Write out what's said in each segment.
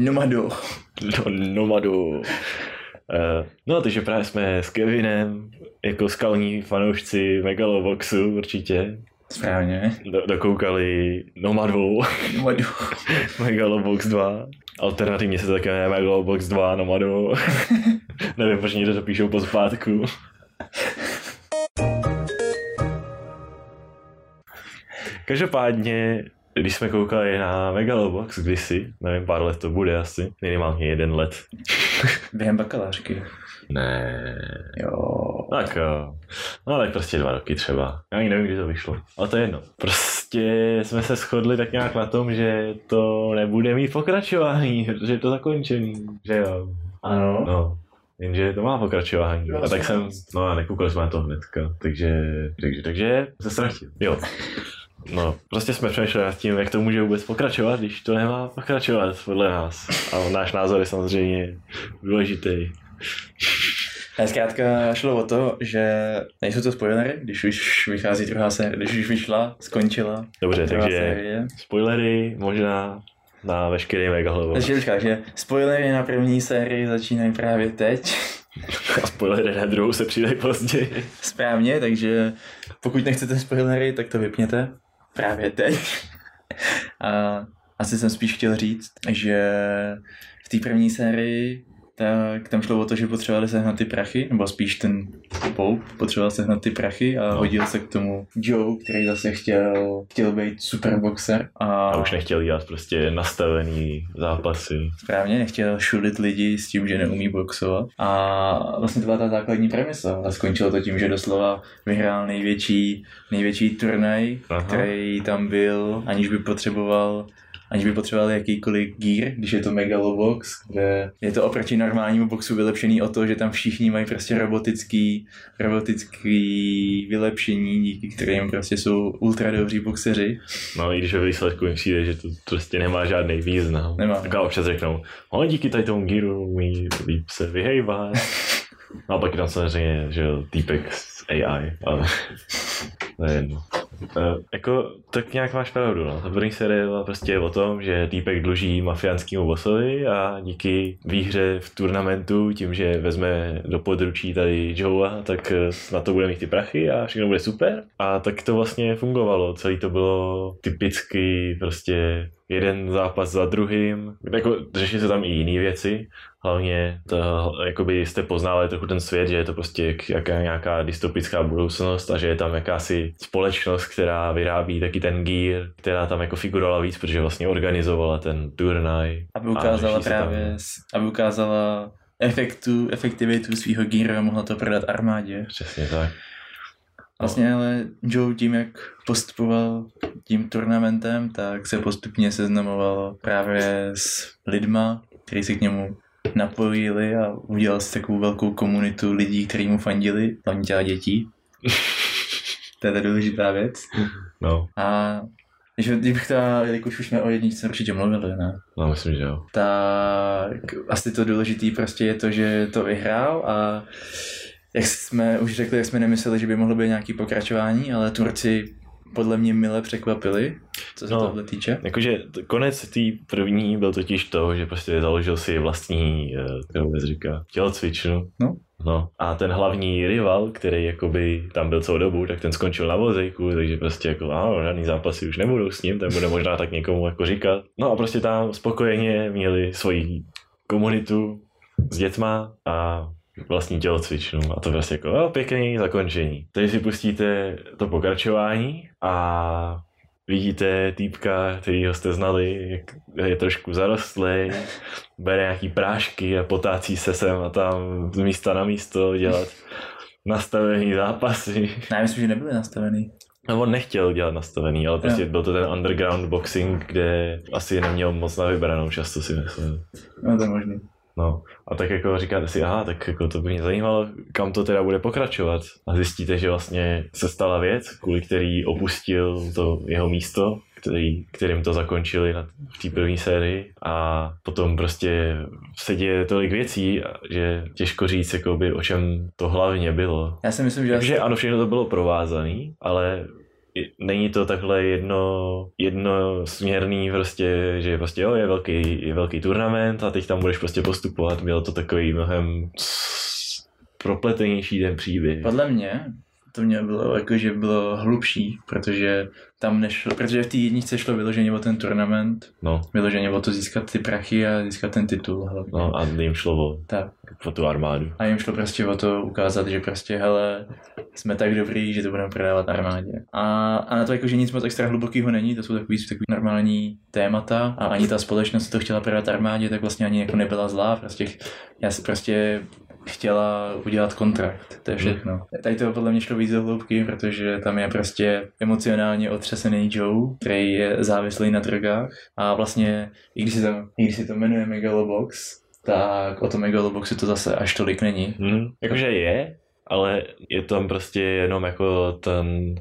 Nomadu. No, nomadu. Uh, no, takže právě jsme s Kevinem, jako skalní fanoušci Megaloboxu určitě, Správně. do, dokoukali Nomadu, Nomadu. Megalobox 2. Alternativně se to také jmenuje Megalobox 2 Nomadu. Nevím, proč někdo to píšou po zpátku. Každopádně, když jsme koukali na Megalobox kdysi, nevím, pár let to bude asi, minimálně jeden let. Během bakalářky. Ne. Jo. Tak jo. No tak prostě dva roky třeba. Já ani nevím, kdy to vyšlo. Ale to je jedno. Prostě jsme se shodli tak nějak na tom, že to nebude mít pokračování, protože je to zakončený. Že jo. Ano. No. Jenže to má pokračování. Jo, A tak jsem, no a nekoukali jsme na to hnedka, takže, takže, takže se ztratil. Jo. No, prostě jsme přemýšleli nad tím, jak to může vůbec pokračovat, když to nemá pokračovat podle nás. A náš názor je samozřejmě důležitý. A zkrátka šlo o to, že nejsou to spoilery, když už vychází druhá série, když už vyšla, skončila. Dobře, takže série. spoilery možná na veškerý Megalobox. Takže říká, že spoilery na první sérii začínají právě teď. A spoilery na druhou se přidají později. Správně, takže pokud nechcete spoilery, tak to vypněte právě teď. A asi jsem spíš chtěl říct, že v té první sérii tak tam šlo o to, že potřebovali sehnat ty prachy, nebo spíš ten Pope potřeboval sehnat ty prachy a No. hodil se k tomu Joe, který zase chtěl, chtěl být superboxer a, A už nechtěl dělat prostě nastavený zápasy. správně nechtěl šulit lidi s tím, že neumí boxovat. A vlastně to byla ta základní premisa. A skončilo to tím, že doslova vyhrál největší, největší turnaj, Aha. který tam byl, aniž by potřeboval aniž by potřeboval jakýkoliv gear, když je to Megalobox, kde je to oproti normálnímu boxu vylepšený o to, že tam všichni mají prostě robotický, robotický vylepšení, díky kterým prostě jsou ultra dobří boxeři. No i když ve výsledku mi přijde, že to prostě nemá žádný význam. Nemá. Tak občas řeknou, no díky tady tomu gíru umí líp se vyhejbat. No a pak je tam samozřejmě, že týpek AI, ale to je jedno. Uh, jako, tak nějak máš pravdu, no. Ta první série byla prostě o tom, že týpek dluží mafiánskému bossovi a díky výhře v turnamentu, tím, že vezme do područí tady Joea, tak eh, na to bude mít ty prachy a všechno bude super. A tak to vlastně fungovalo. Celý to bylo typicky prostě jeden zápas za druhým. Jako, řeší se tam i jiné věci, hlavně to, jakoby jste poznali trochu ten svět, že je to prostě jak, jaká nějaká dystopická budoucnost a že je tam jakási společnost, která vyrábí taky ten gear, která tam jako figurovala víc, protože vlastně organizovala ten turnaj. Aby A ukázala tam- právě, s- aby ukázala efektu, efektivitu svého gearu a mohla to prodat armádě. Přesně tak. Vlastně ale Joe tím, jak postupoval tím turnamentem, tak se postupně seznamoval právě s lidma, kteří se k němu napojili a udělal si takovou velkou komunitu lidí, kteří mu fandili, hlavně těla dětí. To je ta důležitá věc. No, A když, kdybych to, jelikož už jsme o jedničce určitě mluvili, ne? no myslím, že jo. tak asi to důležité prostě je to, že to vyhrál a jak jsme už řekli, jak jsme nemysleli, že by mohlo být nějaký pokračování, ale Turci podle mě mile překvapili, co se No. tohle týče. Jakože konec té první byl totiž to, že prostě založil si vlastní, eh, jak vůbec říká, tělocvičnu. No. No. A ten hlavní rival, který jakoby tam byl celou dobu, tak ten skončil na vozejku, takže prostě jako, ano, žádný zápasy už nebudou s ním, ten bude možná tak někomu jako říkat. No a prostě tam spokojeně měli svoji komunitu s dětma a vlastní tělocvičnu a to prostě jako jo, pěkný zakončení. Teď si pustíte to pokračování a vidíte týpka, kterýho jste znali, jak je trošku zarostlý, bere nějaký prášky a potácí se sem a tam z místa na místo dělat nastavený zápasy. Ne, já myslím, že nebyly nastavený. No on nechtěl dělat nastavený, ale prostě byl to ten underground boxing, kde asi neměl moc na vybranou často si myslím. No to je možný. No a tak jako říkáte si, aha, tak jako to by mě zajímalo, kam to teda bude pokračovat. A zjistíte, že vlastně se stala věc, kvůli který opustil to jeho místo, který, kterým to zakončili na, v té první sérii a potom prostě se děje tolik věcí, že těžko říct, jakoby, o čem to hlavně bylo. Já si myslím, že Takže ano, všechno to bylo provázané, ale není to takhle jedno, jednosměrný prostě, že prostě jo, je velký, je velký turnament a teď tam budeš prostě postupovat. Bylo to takový mnohem propletenější ten příběh. Podle mě to mě bylo jako, že bylo hlubší, protože tam nešlo, protože v té jedničce šlo vyloženě o ten turnament, No, vyloženě o to získat ty prachy a získat ten titul hlavně. no a jim šlo o, Tak. o tu armádu. A jim šlo prostě o to ukázat, že prostě, hele, jsme tak dobrý, že to budeme prodávat armádě. A, a na to jako, že nic moc extra hlubokého není, to jsou takový, takový normální témata a ani ta společnost, co to chtěla prodat armádě, tak vlastně ani jako nebyla zlá, prostě já si prostě chtěla udělat kontrakt, to je všechno. Tady to podle mě šlo víc do hloubky, protože tam je prostě emocionálně otřesený Joe, který je závislý na drogách a vlastně, i když se to, i když se to jmenuje Megalobox, tak o tom Megaloboxu to zase až tolik není. Hmm, jakože je, ale je tam prostě jenom jako ten,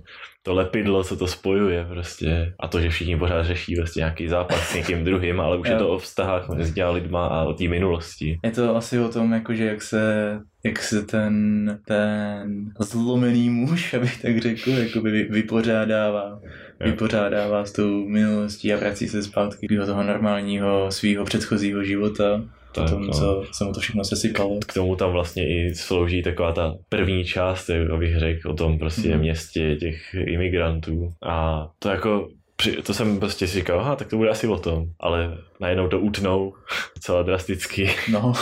to lepidlo, co to spojuje prostě. A to, že všichni pořád řeší prostě nějaký zápas s někým druhým, ale už je to o vztahách mezi těma lidma a o té minulosti. Je to asi o tom, jakože jak se, jak se ten, ten zlomený muž, abych tak řekl, jakoby vy- vypořádává, vypořádává s tou minulostí a vrací se zpátky do toho normálního svého předchozího života, Tak, tom, no. co se mu to všechno sesypalo. K tomu tam vlastně i slouží taková ta první část, abych řekl, o tom prostě Mhm. městě těch imigrantů. A to jako to jsem prostě si říkal, aha, tak to bude asi o tom, ale najednou to utnou celá drasticky. No,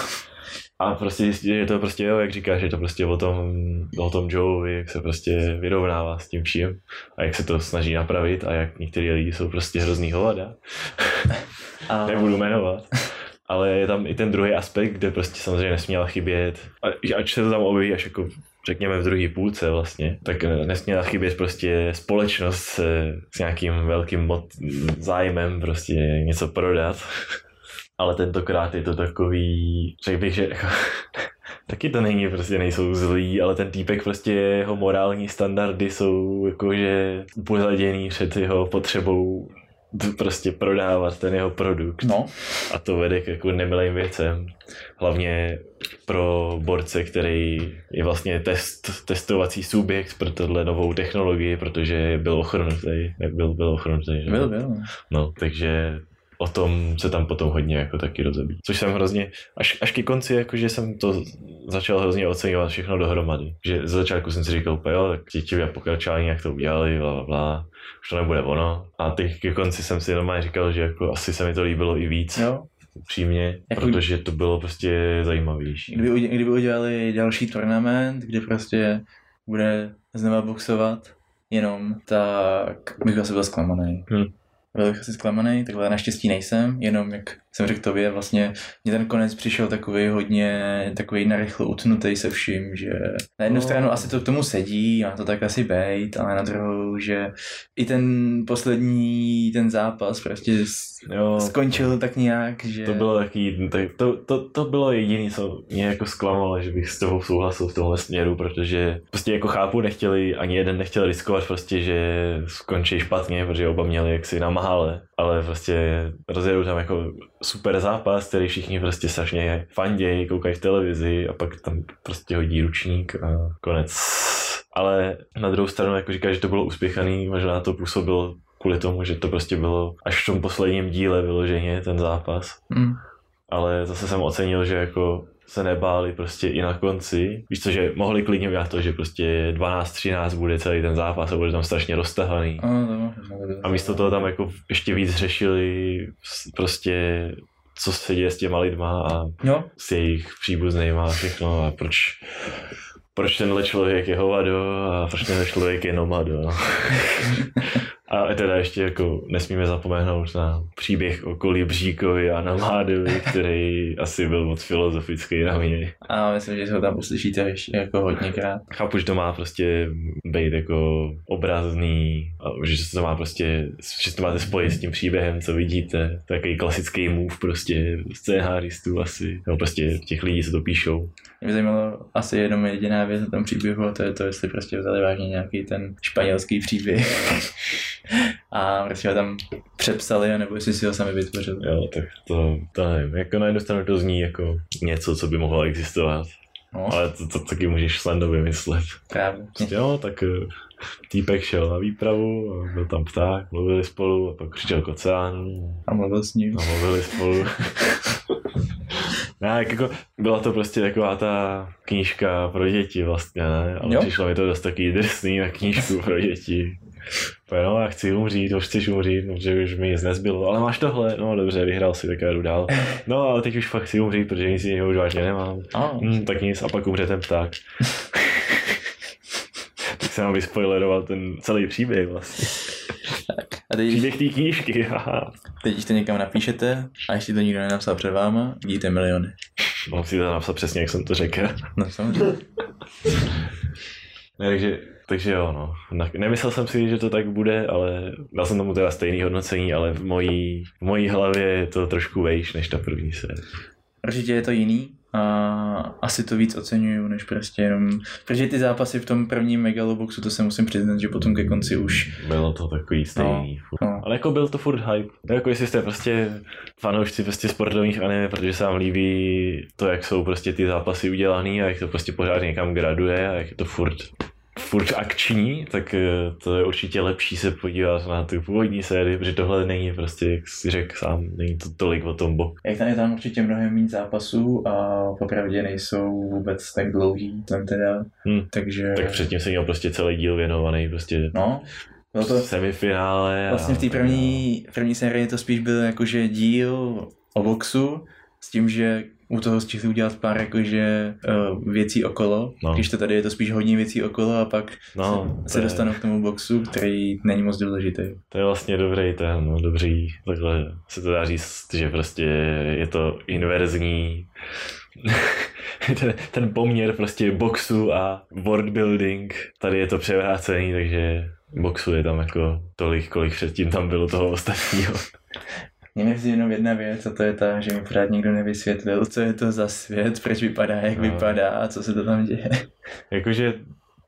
A prostě je to prostě, jo, jak říkáš, že je to prostě o tom, o tom Joeovi, jak se prostě vyrovnává s tím vším a jak se to snaží napravit a jak některý lidi jsou prostě hrozný hovada. a Nebudu jmenovat. Ale je tam i ten druhý aspekt, kde prostě samozřejmě nesměla chybět, ač se to tam objeví až jako řekněme v druhé půlce vlastně, tak nesměla chybět prostě společnost s, s nějakým velkým mot, zájmem prostě něco prodat. Ale tentokrát je to takový, řekl bych, že jako, taky to není, prostě nejsou zlí, ale ten týpek prostě jeho morální standardy jsou jakože upozaděný před jeho potřebou prostě prodávat ten jeho produkt. no, A to vede k jako nemilým věcem. Hlavně pro borce, který je vlastně test, testovací subjekt pro tohle novou technologii, protože byl ochrnutý. Byl, byl ochrnutý, byl, byl. No, takže o tom se tam potom hodně jako taky rozebí. Což jsem hrozně, až, až ke konci, jakože jsem to začal hrozně oceňovat všechno dohromady. Že z začátku jsem si říkal, úplně, jo, tak ti ti pokračování, jak to udělali, bla, bla, bla, už to nebude ono. A teď ke konci jsem si normálně říkal, že jako asi se mi to líbilo i víc, Jo, upřímně, Jako- protože to bylo prostě zajímavější. kdyby, kdyby udělali další turnament, kde prostě bude znova boxovat, jenom, tak bych asi byl zklamaný. Hm. Byl bych asi zklamaný, takhle naštěstí nejsem, jenom jak jsem řekl tobě, vlastně mě ten konec přišel takový hodně, takový narychlo utnutý se vším, že na jednu No. stranu asi to k tomu sedí, má to tak asi bejt, ale na druhou, že i ten poslední, ten zápas prostě Jo, skončil tak nějak, že... to bylo taky, tak to, to, to bylo jediné, co mě jako zklamalo, že bych s tebou souhlasil v tomhle směru, protože prostě jako chápu, nechtěli, ani jeden nechtěl riskovat prostě, že skončí špatně, protože oba měli jaksi na ale prostě rozjedou tam jako super zápas, který všichni prostě strašně fandějí, koukají v televizi a pak tam prostě hodí ručník a konec. Ale na druhou stranu, jako říkáš, že to bylo uspěchaný, možná to působilo kvůli tomu, že to prostě bylo až v tom posledním díle vyloženě ten zápas Mm. ale zase jsem ocenil, že jako se nebáli prostě i na konci. Víš co, že mohli klidně udělat to, že prostě 12-13 bude celý ten zápas a bude tam strašně roztahaný. No, bylo. A místo toho tam jako ještě víc řešili prostě co se děje s těma lidma a Jo, s jejich příbuznýma a všechno a proč proč tenhle člověk je hovado a proč tenhle člověk je nomado. A teda ještě jako nesmíme zapomenout na příběh o Kolibříkovi a Namádovi, který asi byl moc filozofický na mě. a myslím, že se ho tam uslyšíte ještě jako hodněkrát. Chápu, že to má prostě být jako obrazný, a že se to má prostě, že to máte spojit s tím příběhem, co vidíte. Takový klasický move prostě scénáristů asi, nebo prostě těch lidí, co to píšou. Mě by zajímalo asi jenom jediná věc na tom příběhu a to je to, jestli prostě vzali vážně nějaký ten španělský příběh a prostě ho tam přepsali, nebo jestli si ho sami vytvořili. Jo, tak to, to nevím. Jako na jednu stranu to zní jako něco, co by mohlo existovat, No, ale to, to taky můžeš snadno vymyslet. právě. Prostě, jo, tak eh, týpek šel na výpravu, a byl tam pták, mluvili spolu, a pak křičel k oceánu A mluvil s ním. a mluvili spolu. Ne, jako, byla to prostě taková ta knížka pro děti vlastně, ne? Ale Jo. přišlo mi to dost takový drsný na knížku pro děti. No, já chci umřít, už chceš umřít, no, protože už mi nic nezbylo, ale máš tohle, no dobře, vyhrál si, tak já jdu dál. No, ale teď už fakt chci umřít, protože nic jiného už vážně nemám. A, Hmm, tak nic, a pak umře ten pták. tak jsem vám vyspoileroval ten celý příběh vlastně. a teď, Příběh té knížky, haha. teď, když to někam napíšete a ještě to nikdo nenapsal před váma, vidíte miliony. Si to napsat přesně, jak jsem to řekl. No samozřejmě. Ne, takže, takže jo, no. Nemyslel jsem si, že to tak bude, ale dal jsem tomu teda stejný hodnocení, ale v mojí, v mojí hlavě je to trošku vejš než ta první série. Určitě je to jiný a asi to víc oceňuju, než prostě jenom, protože ty zápasy v tom prvním megaloboxu, to se musím přiznat, že potom ke konci už, Bylo to takový stejný. No. no, Ale jako byl to furt hype. Jako jestli jste prostě fanoušci prostě sportovních anime, protože se vám líbí to, jak jsou prostě ty zápasy udělaný a jak to prostě pořád někam graduje a jak je to furt furt akční, tak eh, to je určitě lepší se podívat na tu původní sérii, protože tohle není prostě, jak si řekl sám, není to tolik o tom bo. jak tam je tam určitě mnohem méně zápasů a popravdě nejsou vůbec tak dlouhý, tam teda, Hm. takže, Tak předtím jsem měl prostě celý díl věnovaný prostě no, bylo to, semifinále. Vlastně v té první, první sérii to spíš byl jakože díl o boxu, s tím, že u toho stihli udělat pár jakože uh, věcí okolo, No. když to tady je to spíš hodně věcí okolo a pak No, se, se dostanou k tomu boxu, který není moc důležitý. To je vlastně dobrý ten, no, dobrý, takhle se to dá říct, že prostě je to inverzní, ten, ten poměr prostě boxu a world building, tady je to převrácený, takže boxu je tam jako tolik, kolik předtím tam bylo toho ostatního. Mě mrzí jenom jedna věc a to je ta, že mi pořád nikdo nevysvětlil, co je to za svět, proč vypadá, jak No. vypadá a co se to tam děje. Jakože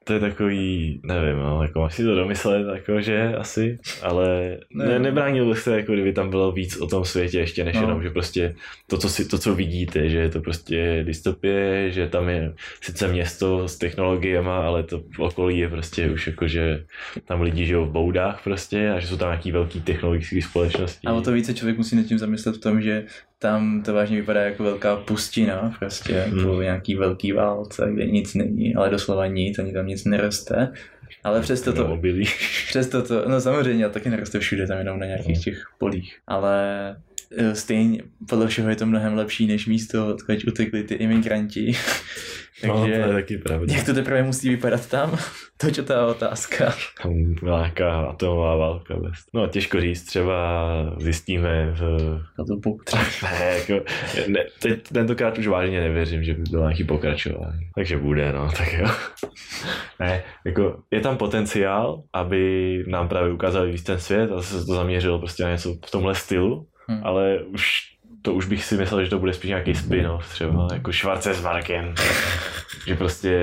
to je takový, nevím, no, jako máš si to domyslet, jakože asi, ale Ne. ne, nebránil bych se, jako kdyby tam bylo víc o tom světě ještě, než No. no. jenom, že prostě to co, si, to, co vidíte, že je to prostě dystopie, že tam je sice město s technologiemi, ale to v okolí je prostě už jako, že tam lidi žijou v boudách prostě a že jsou tam nějaký velký technologické společnosti. A o to více člověk musí nad tím zamyslet v tom, že tam to vážně vypadá jako velká pustina, prostě Hmm. po nějaký velký válce, kde nic není, ale doslova nic, ani tam nic neroste. Ale přesto to... přesto to, no samozřejmě, ale taky neroste všude, tam jenom na nějakých Hmm. těch polích. Ale stejně podle všeho je to mnohem lepší, než místo, odkud utekli ty imigranti. No, to Takže je taky pravda. jak to teprve musí vypadat tam? To je ta otázka. Nějaká atomová válka. bez- No těžko říct, třeba zjistíme v A to bu- Ne, jako, ne, teď, tentokrát už vážně nevěřím, že by bylo nějaký pokračování. Takže bude, no, tak jo. Ne, jako je tam potenciál, aby nám právě ukázali víc ten svět a se to zaměřilo prostě na něco v tomhle stylu, Hm. ale už to už bych si myslel, že to bude spíš nějaký spin-off třeba, jako Schwarzesmarken. že prostě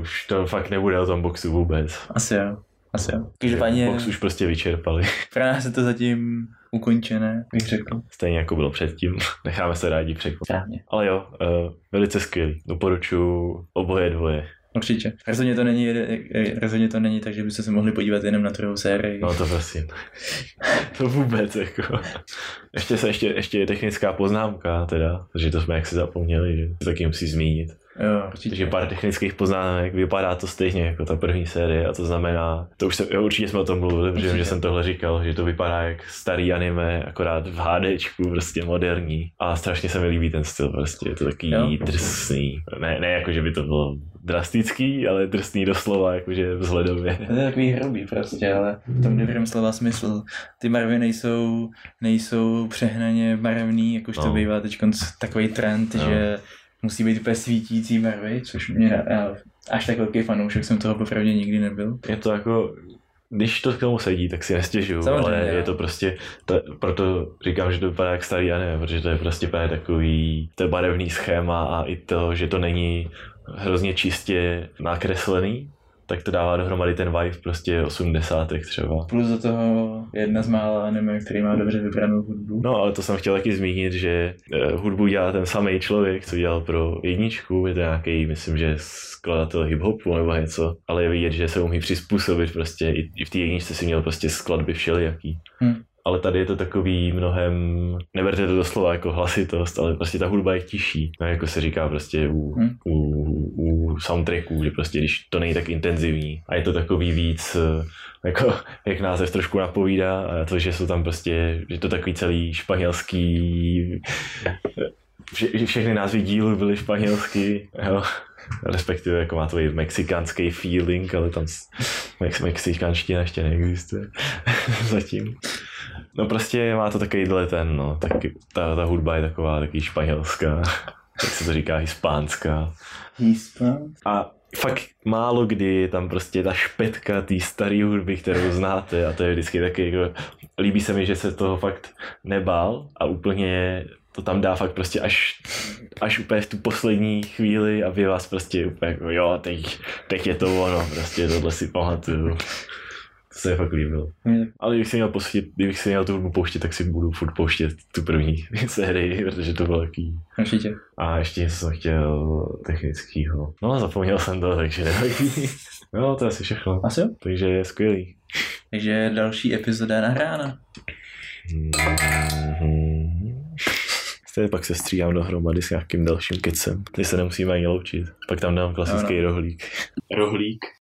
už to fakt nebude o tom boxu vůbec. Asi jo. Asi jo. Každopádně Box už prostě vyčerpali. pro nás je to zatím ukončené, bych řekl. Stejně jako bylo předtím. Necháme se rádi překvapit. Ale jo, uh, velice skvělý. Doporučuji oboje dvoje. Určitě. Rozhodně to není, eh, rozhodně to není tak, že byste se mohli podívat jenom na druhou sérii. No to prosím. to vůbec jako. Ještě se ještě, ještě je technická poznámka teda, protože to jsme jaksi zapomněli, že taky musí zmínit. Jo, určitě. Takže pár technických poznámek, vypadá to stejně jako ta první série a to znamená, to už se, jo, určitě jsme o tom mluvili, protože vím, že jsem tohle říkal, že to vypadá jak starý anime, akorát v HDčku, prostě moderní a strašně se mi líbí ten styl, prostě je to takový Jo. drsný. Ne, ne jako, že by to bylo drastický, ale drsný doslova, jakože vzhledově. To je takový hrubý prostě, ale v tom dobrém slova smysl. Ty barvy nejsou, nejsou přehnaně barevný, jakož to No. bývá teď takový trend, No. že musí být úplně svítící barvy, což mě, já až tak velký fanoušek jsem toho popravdě nikdy nebyl. Je to jako, když to k tomu sedí, tak si nestěžuju, Samozřejmě, ale je to prostě, to, proto říkám, že to vypadá jak starý anime, protože to je prostě právě takový, to barevný schéma a i to, že to není hrozně čistě nakreslený, tak to dává dohromady ten vibe prostě 80. třeba. Plus do toho jedna z mála anime, který má dobře vybranou hudbu. No, ale to jsem chtěl taky zmínit, že eh, hudbu dělá ten samý člověk, co dělal pro jedničku, je to nějaký, myslím, že skladatel hip-hopu nebo něco, ale je vidět, že se umí přizpůsobit prostě, i, v té jedničce si měl prostě skladby všelijaký. Hm. Ale tady je to takový mnohem, neberte to doslova jako hlasitost, ale prostě ta hudba je tižší. No, jako se říká prostě u, Hm. u, u soundtracků, že prostě když to není tak intenzivní. A je to takový víc, eh, jako, jak název trošku napovídá, a to, že jsou tam prostě, že to takový celý španělský, vše, že všechny názvy dílů byly španělsky, jo. Respektive jako má to i mexikánský feeling, ale tam mex, mexikánština ještě neexistuje zatím. No prostě má to takovýhle ten, no, taky, ta, ta hudba je taková taky španělská, tak se to říká hispánská. Hispa. A fakt málo kdy je tam prostě ta špetka té staré hudby, kterou znáte a to je vždycky taky jako, líbí se mi, že se toho fakt nebál a úplně to tam dá fakt prostě až, až úplně v tu poslední chvíli, aby vás prostě úplně jako jo, teď, teď je to ono, prostě tohle si pamatuju. To se mi fakt líbilo. Mě Ale kdybych si měl, pustit, kdybych si měl tu hudbu pouštět, tak si budu furt pouštět tu první sérii, protože to bylo taký Určitě. a ještě něco jsem chtěl technického. No, zapomněl jsem to, takže. No, to je asi všechno. Asi jo. Takže je skvělý. Takže další epizoda nahrána. Mhm. Stejně pak se střídám dohromady s nějakým dalším kecem. Ty se nemusíme ani loučit. Pak tam dám klasický No, no. rohlík. Rohlík.